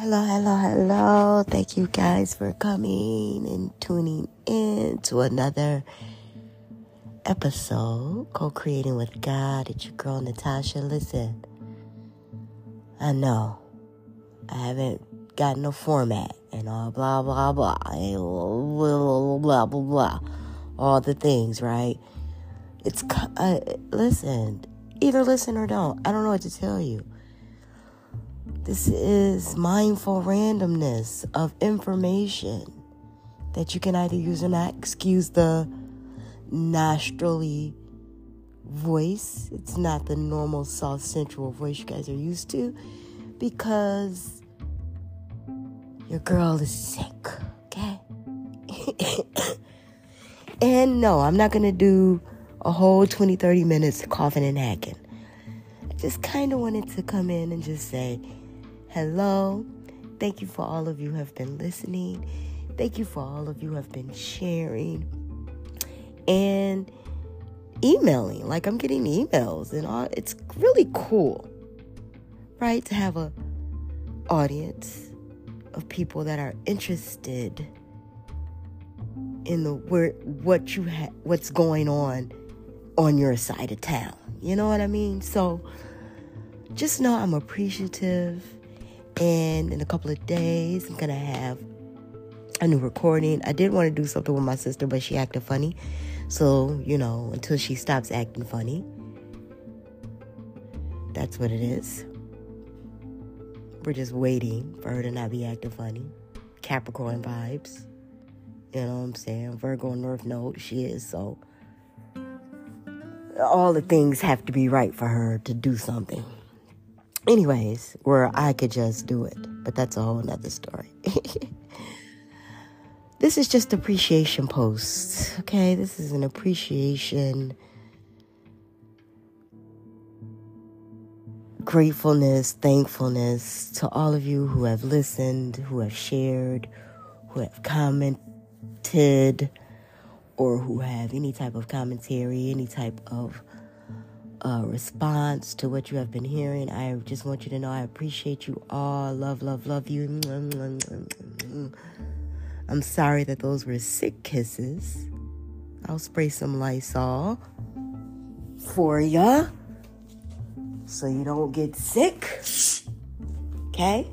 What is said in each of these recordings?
Hello, hello, hello. Thank you guys for coming and tuning in to another episode, Co Creating with God. It's your girl, Natasha. Listen, I know I haven't got no format and all blah, blah, blah, blah, blah, blah, blah, all the things, right? It's, uh, listen, either listen or don't. I don't know what to tell you. This is mindful randomness of information that you can either use or not. Excuse the nostrily voice. It's not the normal soft sensual voice you guys are used to because your girl is sick, okay? and no, I'm not going to do a whole 20, 30 minutes coughing and hacking. I just kind of wanted to come in and just say, hello. Thank you for all of you have been listening. Thank you for all of you have been sharing and emailing. Like I'm getting emails and all. It's really cool, right? To have a audience of people that are interested in the where what you have, what's going on on your side of town. You know what I mean? So just know I'm appreciative and in a couple of days, I'm going to have a new recording. I did want to do something with my sister, but she acted funny. So, you know, until she stops acting funny, that's what it is. We're just waiting for her to not be acting funny. Capricorn vibes. You know what I'm saying? Virgo North Node, she is. So, all the things have to be right for her to do something anyways, where I could just do it. But that's a whole nother story. this is just appreciation posts, Okay, this is an appreciation, gratefulness, thankfulness to all of you who have listened, who have shared, who have commented, or who have any type of commentary, any type of uh, response to what you have been hearing. I just want you to know I appreciate you all. Love, love, love you. I'm sorry that those were sick kisses. I'll spray some Lysol for ya so you don't get sick. Okay?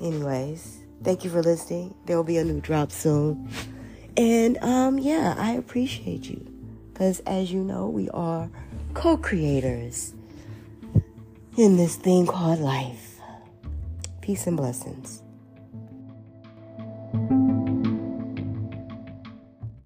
Anyways, thank you for listening. There will be a new drop soon. And um yeah, I appreciate you. Because as you know, we are co creators in this thing called life. Peace and blessings.